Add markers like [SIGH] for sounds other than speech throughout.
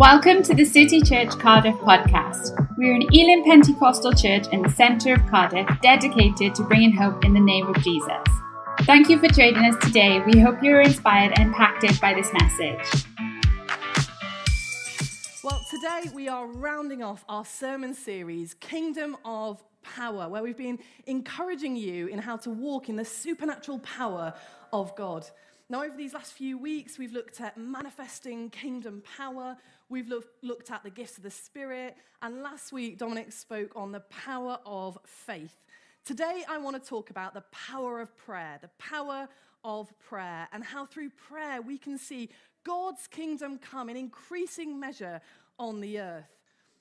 Welcome to the City Church Cardiff podcast. We're an Elim Pentecostal church in the centre of Cardiff dedicated to bringing hope in the name of Jesus. Thank you for joining us today. We hope you're inspired and impacted by this message. Well, today we are rounding off our sermon series, Kingdom of Power, where we've been encouraging you in how to walk in the supernatural power of God. Now, over these last few weeks, we've looked at manifesting kingdom power. We've look, looked at the gifts of the Spirit. And last week, Dominic spoke on the power of faith. Today, I want to talk about the power of prayer, the power of prayer, and how through prayer we can see God's kingdom come in increasing measure on the earth.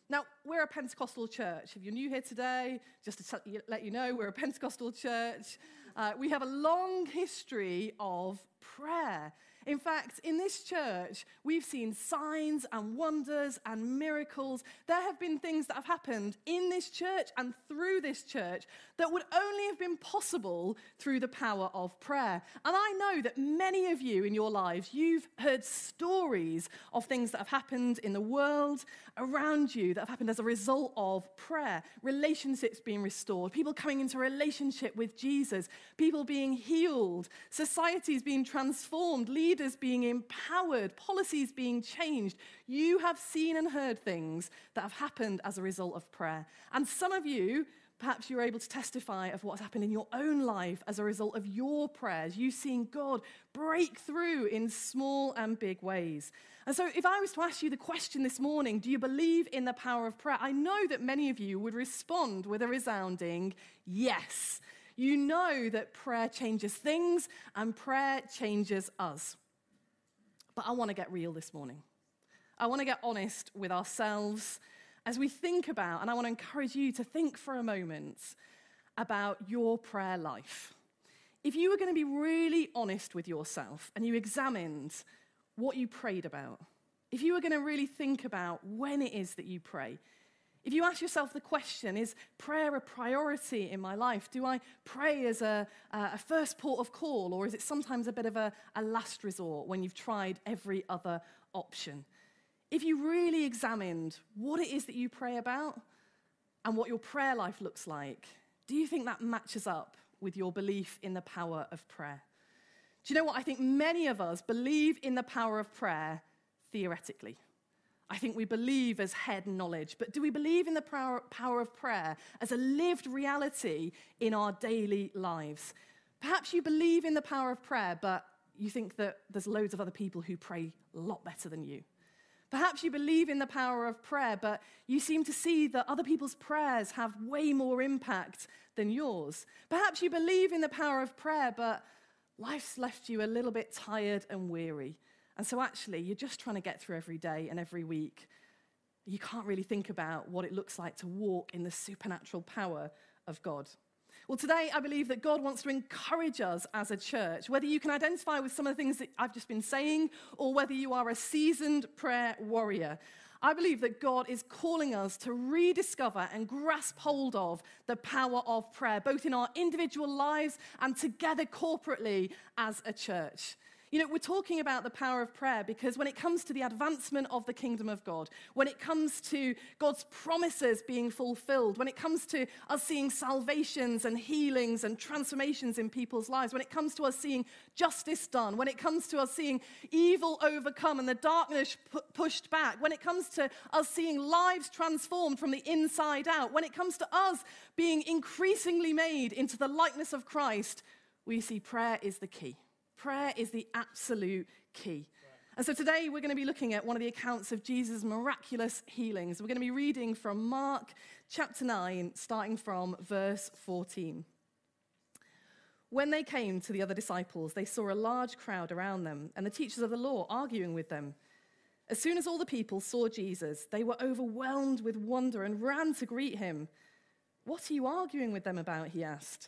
Now, we're a Pentecostal church. If you're new here today, just to let you know, we're a Pentecostal church. Uh, we have a long history of prayer. In fact, in this church, we've seen signs and wonders and miracles. There have been things that have happened in this church and through this church that would only have been possible through the power of prayer. And I know that many of you in your lives, you've heard stories of things that have happened in the world around you that have happened as a result of prayer, relationships being restored, people coming into relationship with Jesus, people being healed, societies being transformed, leaders being empowered, policies being changed. You have seen and heard things that have happened as a result of prayer. And some of you, perhaps you're able to testify of what's happened in your own life as a result of your prayers. You've seen God break through in small and big ways. And so, if I was to ask you the question this morning, do you believe in the power of prayer? I know that many of you would respond with a resounding yes. You know that prayer changes things and prayer changes us. But I want to get real this morning. I want to get honest with ourselves as we think about, and I want to encourage you to think for a moment about your prayer life. If you were going to be really honest with yourself and you examined what you prayed about, if you were going to really think about when it is that you pray, if you ask yourself the question, is prayer a priority in my life? Do I pray as a, a first port of call, or is it sometimes a bit of a, a last resort when you've tried every other option? If you really examined what it is that you pray about and what your prayer life looks like, do you think that matches up with your belief in the power of prayer? Do you know what? I think many of us believe in the power of prayer theoretically. I think we believe as head knowledge, but do we believe in the power, of prayer as a lived reality in our daily lives? Perhaps you believe in the power of prayer, but you think that there's loads of other people who pray a lot better than you. Perhaps you believe in the power of prayer, but you seem to see that other people's prayers have way more impact than yours. Perhaps you believe in the power of prayer, but life's left you a little bit tired and weary. And so, actually, you're just trying to get through every day and every week. You can't really think about what it looks like to walk in the supernatural power of God. Well, today I believe that God wants to encourage us as a church, whether you can identify with some of the things that I've just been saying or whether you are a seasoned prayer warrior. I believe that God is calling us to rediscover and grasp hold of the power of prayer, both in our individual lives and together corporately as a church. You know, we're talking about the power of prayer because when it comes to the advancement of the kingdom of God, when it comes to God's promises being fulfilled, when it comes to us seeing salvations and healings and transformations in people's lives, when it comes to us seeing justice done, when it comes to us seeing evil overcome and the darkness pu- pushed back, when it comes to us seeing lives transformed from the inside out, when it comes to us being increasingly made into the likeness of Christ, we see prayer is the key. Prayer is the absolute key. And so today we're going to be looking at one of the accounts of Jesus' miraculous healings. We're going to be reading from Mark chapter 9, starting from verse 14. When they came to the other disciples, they saw a large crowd around them and the teachers of the law arguing with them. As soon as all the people saw Jesus, they were overwhelmed with wonder and ran to greet him. What are you arguing with them about? He asked.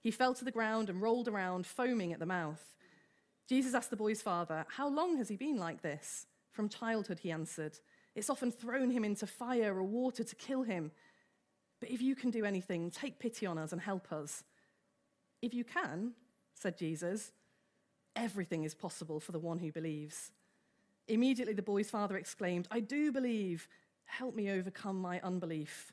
He fell to the ground and rolled around, foaming at the mouth. Jesus asked the boy's father, How long has he been like this? From childhood, he answered. It's often thrown him into fire or water to kill him. But if you can do anything, take pity on us and help us. If you can, said Jesus, everything is possible for the one who believes. Immediately the boy's father exclaimed, I do believe. Help me overcome my unbelief.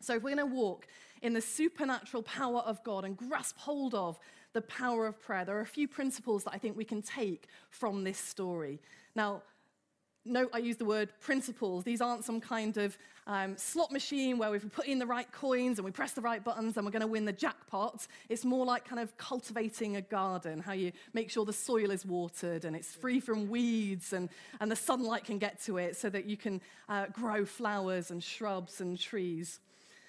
So, if we're going to walk in the supernatural power of God and grasp hold of the power of prayer, there are a few principles that I think we can take from this story. Now, note I use the word principles. These aren't some kind of um, slot machine where we put in the right coins and we press the right buttons and we're going to win the jackpot. It's more like kind of cultivating a garden, how you make sure the soil is watered and it's free from weeds and, and the sunlight can get to it so that you can uh, grow flowers and shrubs and trees.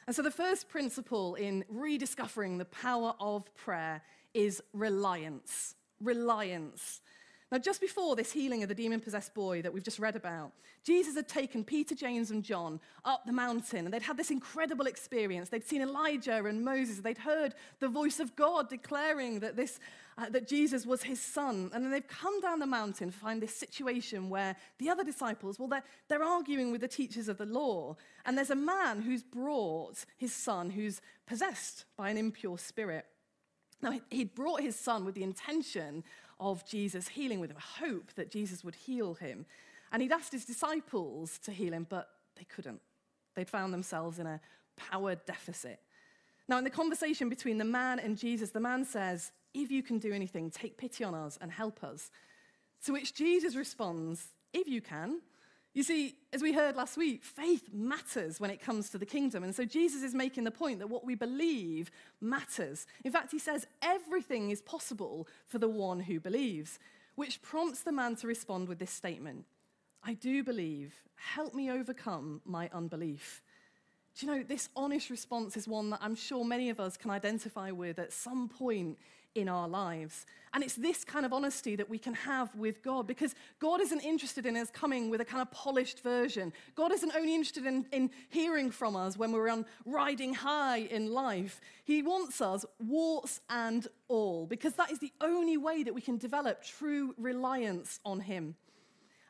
And so the first principle in rediscovering the power of prayer is reliance. Reliance. Now, just before this healing of the demon possessed boy that we've just read about, Jesus had taken Peter, James, and John up the mountain, and they'd had this incredible experience. They'd seen Elijah and Moses, they'd heard the voice of God declaring that, this, uh, that Jesus was his son. And then they've come down the mountain to find this situation where the other disciples, well, they're, they're arguing with the teachers of the law. And there's a man who's brought his son who's possessed by an impure spirit. Now, he'd brought his son with the intention of Jesus healing with him, a hope that Jesus would heal him. And he'd asked his disciples to heal him, but they couldn't. They'd found themselves in a power deficit. Now, in the conversation between the man and Jesus, the man says, If you can do anything, take pity on us and help us. To which Jesus responds, If you can, you see, as we heard last week, faith matters when it comes to the kingdom. And so Jesus is making the point that what we believe matters. In fact, he says everything is possible for the one who believes, which prompts the man to respond with this statement I do believe. Help me overcome my unbelief. Do you know, this honest response is one that I'm sure many of us can identify with at some point in our lives. And it's this kind of honesty that we can have with God because God isn't interested in us coming with a kind of polished version. God isn't only interested in, in hearing from us when we're on riding high in life. He wants us warts and all because that is the only way that we can develop true reliance on Him.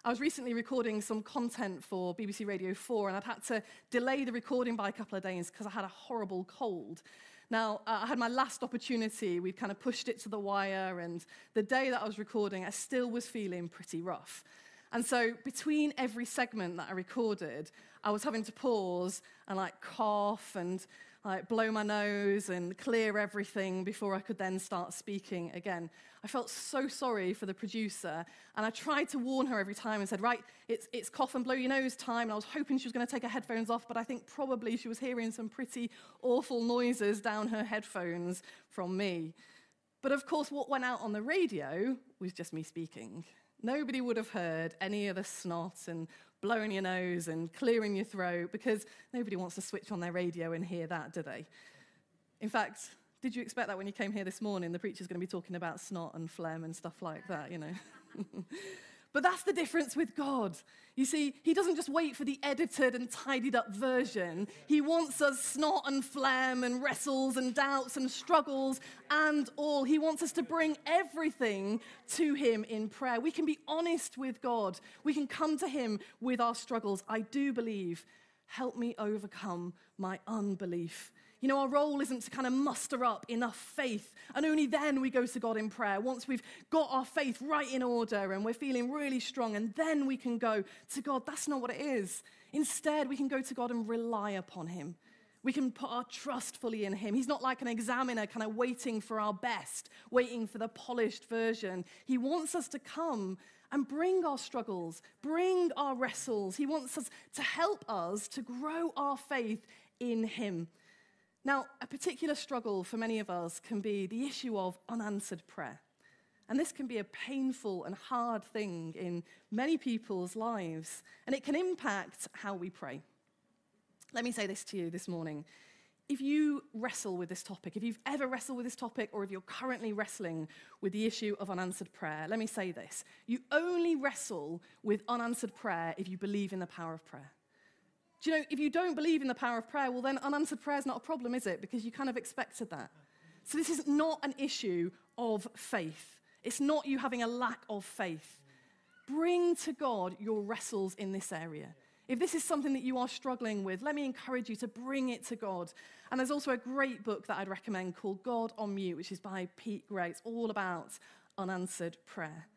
I was recently recording some content for BBC Radio 4, and I'd had to delay the recording by a couple of days because I had a horrible cold. Now, uh, I had my last opportunity. We'd kind of pushed it to the wire, and the day that I was recording, I still was feeling pretty rough. And so, between every segment that I recorded, I was having to pause and like cough and like blow my nose and clear everything before I could then start speaking again. I felt so sorry for the producer, and I tried to warn her every time and said, Right, it's, it's cough and blow your nose time. And I was hoping she was going to take her headphones off, but I think probably she was hearing some pretty awful noises down her headphones from me. But of course, what went out on the radio was just me speaking. Nobody would have heard any of the snot and blowing your nose and clearing your throat because nobody wants to switch on their radio and hear that, do they? In fact, did you expect that when you came here this morning? The preacher's going to be talking about snot and phlegm and stuff like that, you know? [LAUGHS] but that's the difference with God. You see, He doesn't just wait for the edited and tidied up version. He wants us snot and phlegm and wrestles and doubts and struggles and all. He wants us to bring everything to Him in prayer. We can be honest with God, we can come to Him with our struggles. I do believe. Help me overcome my unbelief. You know, our role isn't to kind of muster up enough faith, and only then we go to God in prayer. Once we've got our faith right in order and we're feeling really strong, and then we can go to God. That's not what it is. Instead, we can go to God and rely upon Him. We can put our trust fully in Him. He's not like an examiner, kind of waiting for our best, waiting for the polished version. He wants us to come and bring our struggles, bring our wrestles. He wants us to help us to grow our faith in Him. Now, a particular struggle for many of us can be the issue of unanswered prayer. And this can be a painful and hard thing in many people's lives, and it can impact how we pray. Let me say this to you this morning. If you wrestle with this topic, if you've ever wrestled with this topic, or if you're currently wrestling with the issue of unanswered prayer, let me say this. You only wrestle with unanswered prayer if you believe in the power of prayer. Do you know, if you don't believe in the power of prayer, well, then unanswered prayer is not a problem, is it? Because you kind of expected that. So this is not an issue of faith. It's not you having a lack of faith. Bring to God your wrestles in this area. If this is something that you are struggling with, let me encourage you to bring it to God. And there's also a great book that I'd recommend called God on Mute, which is by Pete Greig. It's all about unanswered prayer.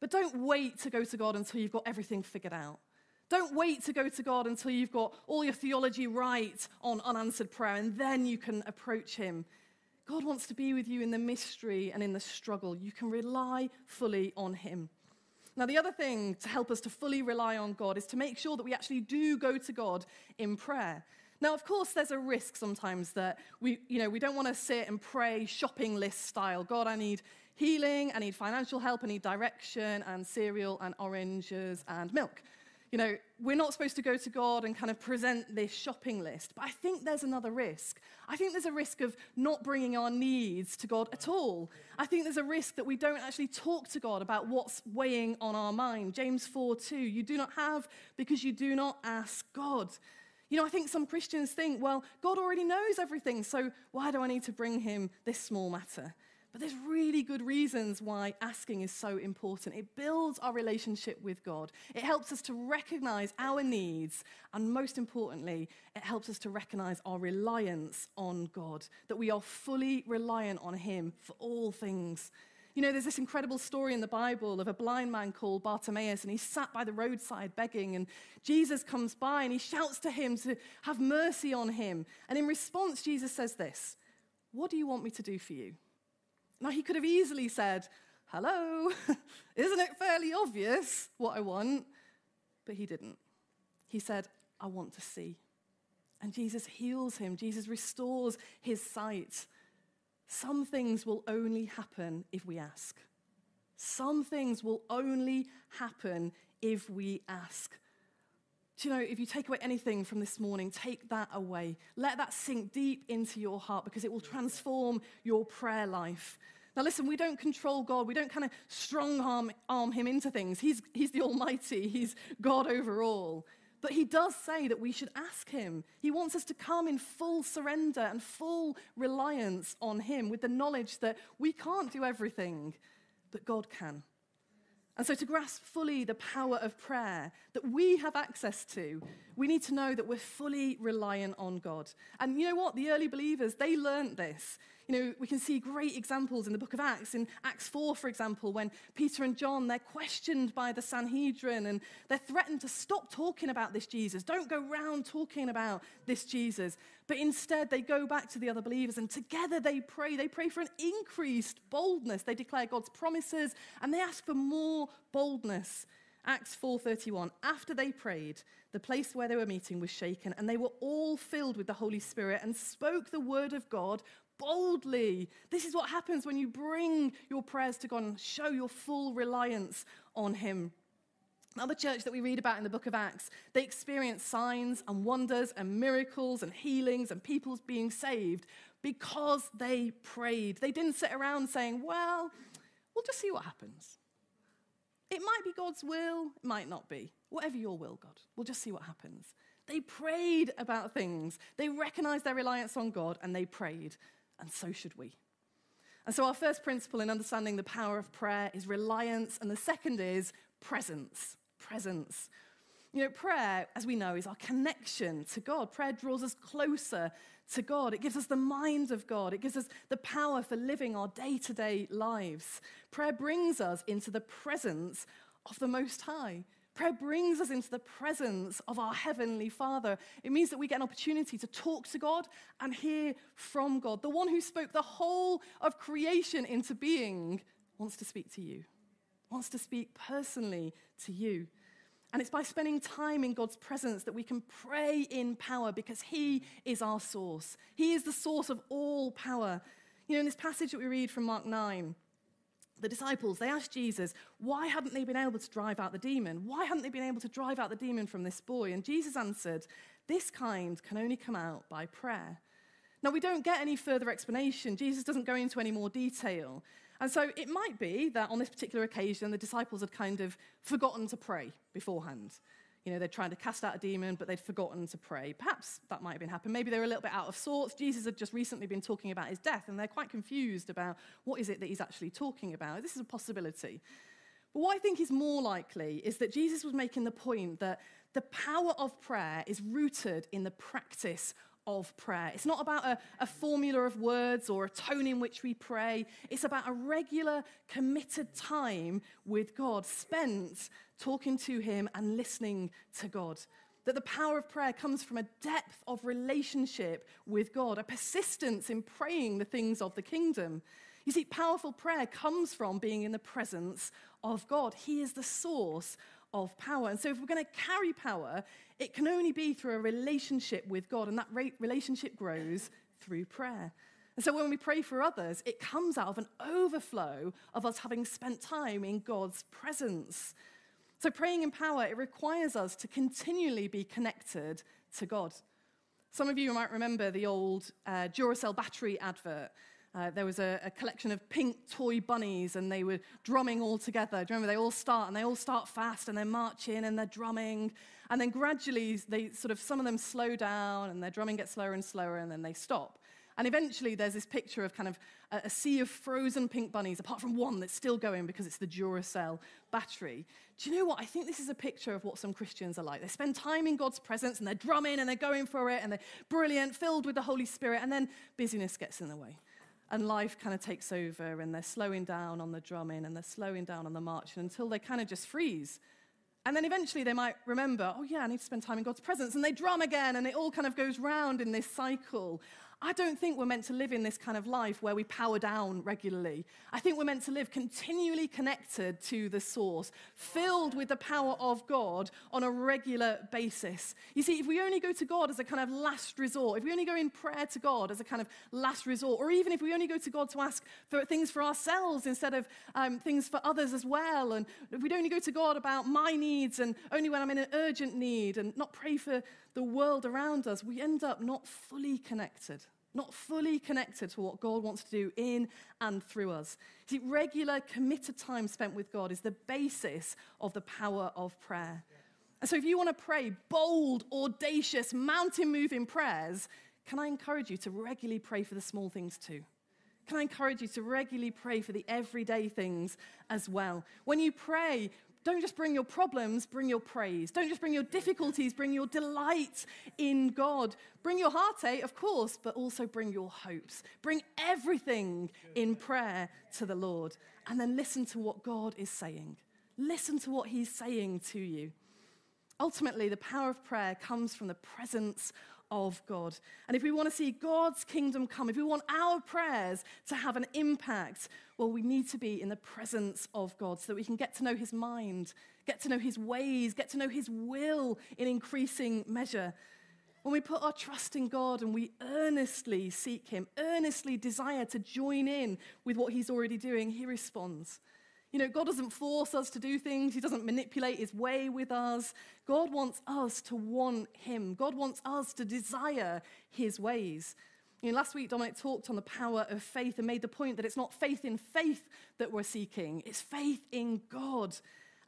But don't wait to go to God until you've got everything figured out. Don't wait to go to God until you've got all your theology right on unanswered prayer, and then you can approach Him. God wants to be with you in the mystery and in the struggle. You can rely fully on Him. Now, the other thing to help us to fully rely on God is to make sure that we actually do go to God in prayer. Now, of course, there's a risk sometimes that we, you know, we don't want to sit and pray shopping list style. God, I need healing, I need financial help, I need direction, and cereal, and oranges, and milk you know, we're not supposed to go to God and kind of present this shopping list. But I think there's another risk. I think there's a risk of not bringing our needs to God at all. I think there's a risk that we don't actually talk to God about what's weighing on our mind. James 4 2, you do not have because you do not ask God. You know, I think some Christians think, well, God already knows everything, so why do I need to bring him this small matter? But there's really good reasons why asking is so important. It builds our relationship with God, it helps us to recognize our needs, and most importantly, it helps us to recognize our reliance on God, that we are fully reliant on Him for all things. You know, there's this incredible story in the Bible of a blind man called Bartimaeus, and he's sat by the roadside begging, and Jesus comes by and he shouts to him to have mercy on him. And in response, Jesus says this What do you want me to do for you? Now, he could have easily said, Hello, [LAUGHS] isn't it fairly obvious what I want? But he didn't. He said, I want to see. And Jesus heals him, Jesus restores his sight. Some things will only happen if we ask. Some things will only happen if we ask. Do you know, if you take away anything from this morning, take that away. Let that sink deep into your heart because it will transform your prayer life. Now, listen, we don't control God. We don't kind of strong arm, arm him into things. He's, he's the Almighty, He's God over all. But he does say that we should ask him. He wants us to come in full surrender and full reliance on him with the knowledge that we can't do everything, but God can. And so, to grasp fully the power of prayer that we have access to, we need to know that we're fully reliant on God. And you know what? The early believers, they learned this. You know, we can see great examples in the book of Acts. In Acts 4, for example, when Peter and John, they're questioned by the Sanhedrin and they're threatened to stop talking about this Jesus. Don't go round talking about this Jesus. But instead, they go back to the other believers and together they pray. They pray for an increased boldness. They declare God's promises and they ask for more boldness. Acts 4:31 After they prayed the place where they were meeting was shaken and they were all filled with the Holy Spirit and spoke the word of God boldly. This is what happens when you bring your prayers to God and show your full reliance on Him. Now, the church that we read about in the book of Acts, they experienced signs and wonders and miracles and healings and people's being saved because they prayed. They didn't sit around saying, well, we'll just see what happens. It might be God's will, it might not be. Whatever your will, God. We'll just see what happens. They prayed about things. They recognized their reliance on God and they prayed and so should we. And so, our first principle in understanding the power of prayer is reliance, and the second is presence. Presence. You know, prayer, as we know, is our connection to God. Prayer draws us closer to God. It gives us the mind of God. It gives us the power for living our day to day lives. Prayer brings us into the presence of the Most High. Prayer brings us into the presence of our Heavenly Father. It means that we get an opportunity to talk to God and hear from God. The one who spoke the whole of creation into being wants to speak to you, wants to speak personally to you. And it's by spending time in God's presence that we can pray in power because He is our source. He is the source of all power. You know, in this passage that we read from Mark 9, the disciples, they asked Jesus, why hadn't they been able to drive out the demon? Why hadn't they been able to drive out the demon from this boy? And Jesus answered, This kind can only come out by prayer. Now, we don't get any further explanation. Jesus doesn't go into any more detail. And so it might be that on this particular occasion, the disciples had kind of forgotten to pray beforehand. You know, they're trying to cast out a demon, but they'd forgotten to pray. Perhaps that might have been happening. Maybe they were a little bit out of sorts. Jesus had just recently been talking about his death, and they're quite confused about what is it that he's actually talking about. This is a possibility. But what I think is more likely is that Jesus was making the point that the power of prayer is rooted in the practice of prayer. It's not about a, a, formula of words or a tone in which we pray. It's about a regular, committed time with God spent talking to Him and listening to God. That the power of prayer comes from a depth of relationship with God, a persistence in praying the things of the kingdom. You see, powerful prayer comes from being in the presence of God. He is the source of power. And so, if we're going to carry power, it can only be through a relationship with God, and that relationship grows through prayer. And so, when we pray for others, it comes out of an overflow of us having spent time in God's presence. So, praying in power, it requires us to continually be connected to God. Some of you might remember the old uh, Duracell battery advert. Uh, there was a, a, collection of pink toy bunnies, and they were drumming all together. Do you remember? They all start, and they all start fast, and they're marching, and they're drumming. And then gradually, they sort of, some of them slow down, and their drumming gets slower and slower, and then they stop. And eventually, there's this picture of kind of a, a sea of frozen pink bunnies, apart from one that's still going because it's the Duracell battery. Do you know what? I think this is a picture of what some Christians are like. They spend time in God's presence, and they're drumming, and they're going for it, and they're brilliant, filled with the Holy Spirit, and then busyness gets in the way and life kind of takes over and they're slowing down on the drumming and they're slowing down on the marching until they kind of just freeze. And then eventually they might remember, oh, yeah, I need to spend time in God's presence. And they drum again, and it all kind of goes round in this cycle. I don't think we're meant to live in this kind of life where we power down regularly. I think we're meant to live continually connected to the source, filled with the power of God on a regular basis. You see, if we only go to God as a kind of last resort, if we only go in prayer to God as a kind of last resort, or even if we only go to God to ask for things for ourselves instead of um, things for others as well, and if we only go to God about my needs and only when I'm in an urgent need and not pray for the world around us, we end up not fully connected, not fully connected to what God wants to do in and through us. See, regular, committed time spent with God is the basis of the power of prayer. And so, if you want to pray bold, audacious, mountain moving prayers, can I encourage you to regularly pray for the small things too? Can I encourage you to regularly pray for the everyday things as well? When you pray, don't just bring your problems, bring your praise. Don't just bring your difficulties, bring your delight in God. Bring your heartache, eh, of course, but also bring your hopes. Bring everything in prayer to the Lord. And then listen to what God is saying. Listen to what He's saying to you. Ultimately, the power of prayer comes from the presence of God. And if we want to see God's kingdom come, if we want our prayers to have an impact, well, we need to be in the presence of God so that we can get to know his mind, get to know his ways, get to know his will in increasing measure. When we put our trust in God and we earnestly seek him, earnestly desire to join in with what he's already doing, he responds. You know, God doesn't force us to do things, He doesn't manipulate His way with us. God wants us to want Him, God wants us to desire His ways. You know, last week, Dominic talked on the power of faith and made the point that it's not faith in faith that we're seeking, it's faith in God.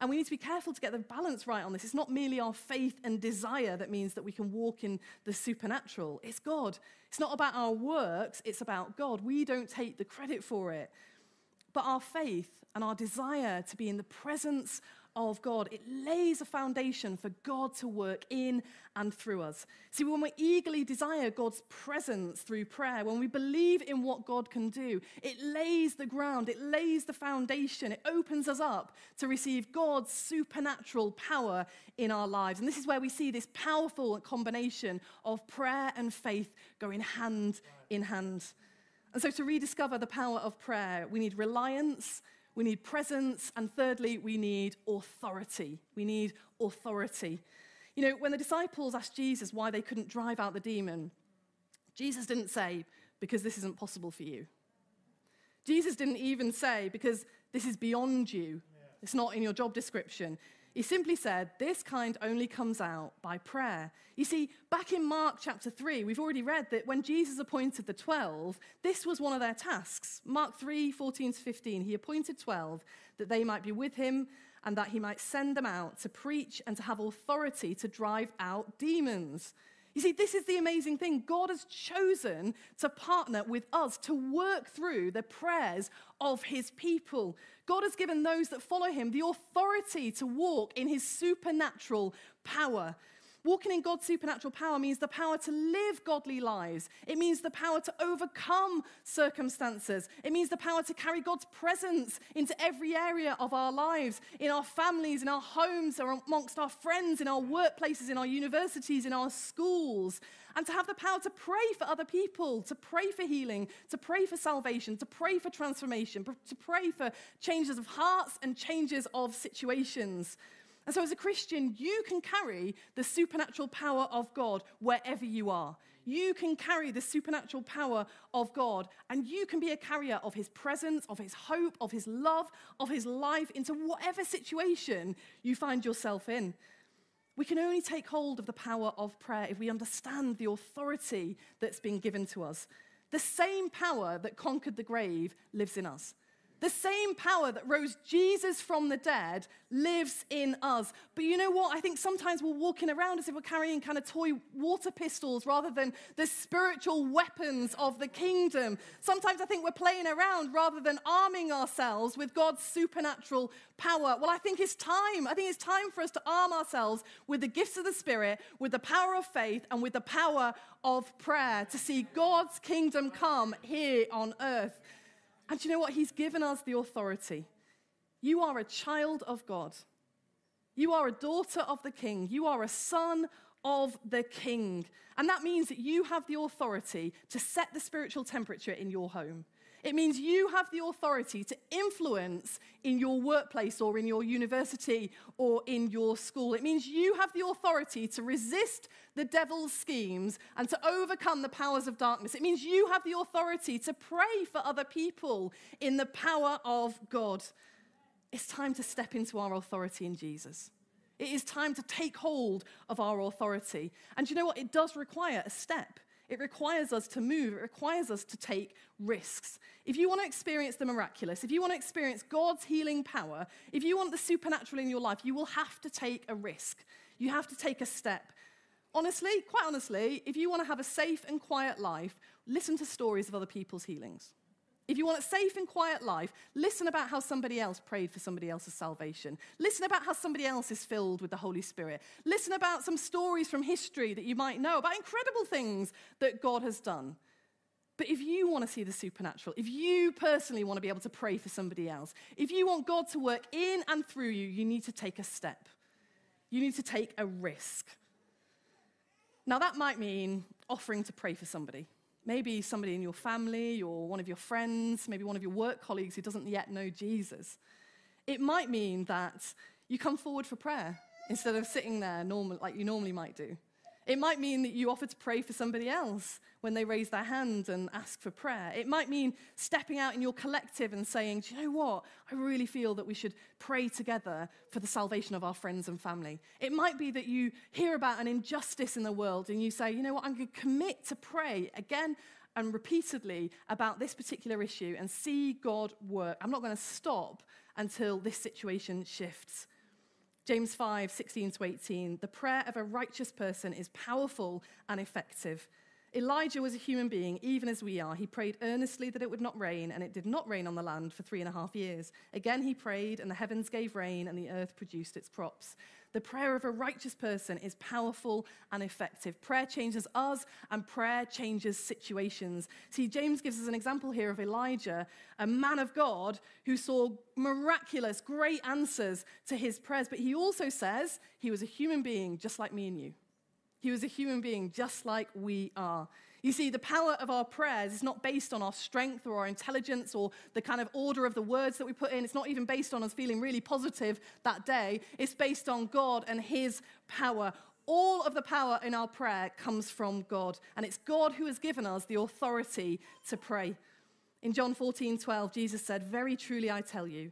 And we need to be careful to get the balance right on this. It's not merely our faith and desire that means that we can walk in the supernatural. It's God. It's not about our works, it's about God. We don't take the credit for it. But our faith and our desire to be in the presence of God, it lays a foundation for God to work in and through us. See, when we eagerly desire God's presence through prayer, when we believe in what God can do, it lays the ground, it lays the foundation, it opens us up to receive God's supernatural power in our lives. And this is where we see this powerful combination of prayer and faith going hand in hand. And so, to rediscover the power of prayer, we need reliance, we need presence, and thirdly, we need authority. We need authority. You know, when the disciples asked Jesus why they couldn't drive out the demon, Jesus didn't say, because this isn't possible for you. Jesus didn't even say, because this is beyond you. It's not in your job description. He simply said, This kind only comes out by prayer. You see, back in Mark chapter 3, we've already read that when Jesus appointed the 12, this was one of their tasks. Mark 3 14 to 15, he appointed 12 that they might be with him and that he might send them out to preach and to have authority to drive out demons. You see, this is the amazing thing. God has chosen to partner with us to work through the prayers of his people. God has given those that follow him the authority to walk in his supernatural power. Walking in God's supernatural power means the power to live godly lives. It means the power to overcome circumstances. It means the power to carry God's presence into every area of our lives, in our families, in our homes, amongst our friends, in our workplaces, in our universities, in our schools. And to have the power to pray for other people, to pray for healing, to pray for salvation, to pray for transformation, to pray for changes of hearts and changes of situations. And so, as a Christian, you can carry the supernatural power of God wherever you are. You can carry the supernatural power of God, and you can be a carrier of His presence, of His hope, of His love, of His life into whatever situation you find yourself in. We can only take hold of the power of prayer if we understand the authority that's been given to us. The same power that conquered the grave lives in us. The same power that rose Jesus from the dead lives in us. But you know what? I think sometimes we're walking around as if we're carrying kind of toy water pistols rather than the spiritual weapons of the kingdom. Sometimes I think we're playing around rather than arming ourselves with God's supernatural power. Well, I think it's time. I think it's time for us to arm ourselves with the gifts of the Spirit, with the power of faith, and with the power of prayer to see God's kingdom come here on earth. And you know what? He's given us the authority. You are a child of God. You are a daughter of the king. You are a son of the king. And that means that you have the authority to set the spiritual temperature in your home. It means you have the authority to influence in your workplace or in your university or in your school. It means you have the authority to resist the devil's schemes and to overcome the powers of darkness. It means you have the authority to pray for other people in the power of God. It's time to step into our authority in Jesus. It is time to take hold of our authority. And you know what? It does require a step. It requires us to move, it requires us to take risks. If you want to experience the miraculous, if you want to experience God's healing power, if you want the supernatural in your life, you will have to take a risk. You have to take a step. Honestly, quite honestly, if you want to have a safe and quiet life, listen to stories of other people's healings. If you want a safe and quiet life, listen about how somebody else prayed for somebody else's salvation. Listen about how somebody else is filled with the Holy Spirit. Listen about some stories from history that you might know about incredible things that God has done. But if you want to see the supernatural, if you personally want to be able to pray for somebody else, if you want God to work in and through you, you need to take a step. You need to take a risk. Now, that might mean offering to pray for somebody. Maybe somebody in your family or one of your friends, maybe one of your work colleagues who doesn't yet know Jesus. It might mean that you come forward for prayer instead of sitting there normal, like you normally might do. It might mean that you offer to pray for somebody else when they raise their hand and ask for prayer. It might mean stepping out in your collective and saying, Do you know what? I really feel that we should pray together for the salvation of our friends and family. It might be that you hear about an injustice in the world and you say, You know what? I'm going to commit to pray again and repeatedly about this particular issue and see God work. I'm not going to stop until this situation shifts. James 5, 16 to 18. The prayer of a righteous person is powerful and effective. Elijah was a human being, even as we are. He prayed earnestly that it would not rain, and it did not rain on the land for three and a half years. Again, he prayed, and the heavens gave rain, and the earth produced its crops. The prayer of a righteous person is powerful and effective. Prayer changes us, and prayer changes situations. See, James gives us an example here of Elijah, a man of God who saw miraculous, great answers to his prayers, but he also says he was a human being just like me and you. He was a human being just like we are. You see, the power of our prayers is not based on our strength or our intelligence or the kind of order of the words that we put in. It's not even based on us feeling really positive that day. It's based on God and His power. All of the power in our prayer comes from God, and it's God who has given us the authority to pray. In John 14 12, Jesus said, Very truly I tell you,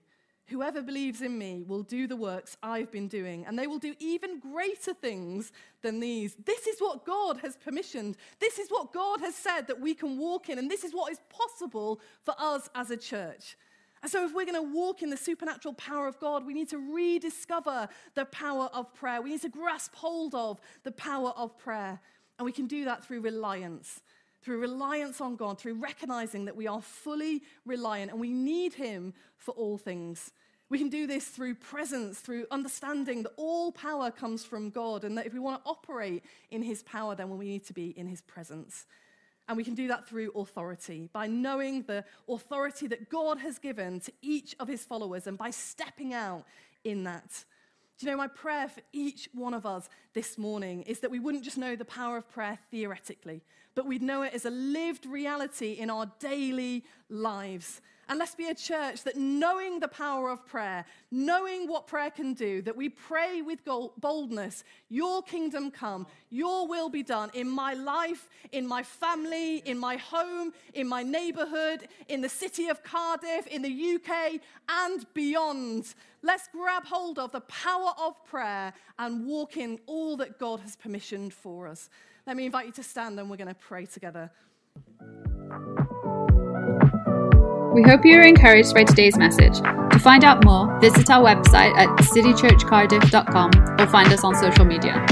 Whoever believes in me will do the works I've been doing, and they will do even greater things than these. This is what God has permissioned. This is what God has said that we can walk in, and this is what is possible for us as a church. And so, if we're going to walk in the supernatural power of God, we need to rediscover the power of prayer. We need to grasp hold of the power of prayer. And we can do that through reliance through reliance on God, through recognizing that we are fully reliant and we need Him for all things. We can do this through presence, through understanding that all power comes from God, and that if we want to operate in His power, then we need to be in His presence. And we can do that through authority, by knowing the authority that God has given to each of His followers, and by stepping out in that. Do you know, my prayer for each one of us this morning is that we wouldn't just know the power of prayer theoretically, but we'd know it as a lived reality in our daily lives. And let's be a church that knowing the power of prayer, knowing what prayer can do, that we pray with boldness, Your kingdom come, Your will be done in my life, in my family, in my home, in my neighborhood, in the city of Cardiff, in the UK, and beyond. Let's grab hold of the power of prayer and walk in all that God has permissioned for us. Let me invite you to stand and we're going to pray together. We hope you are encouraged by today's message. To find out more, visit our website at citychurchcardiff.com or find us on social media.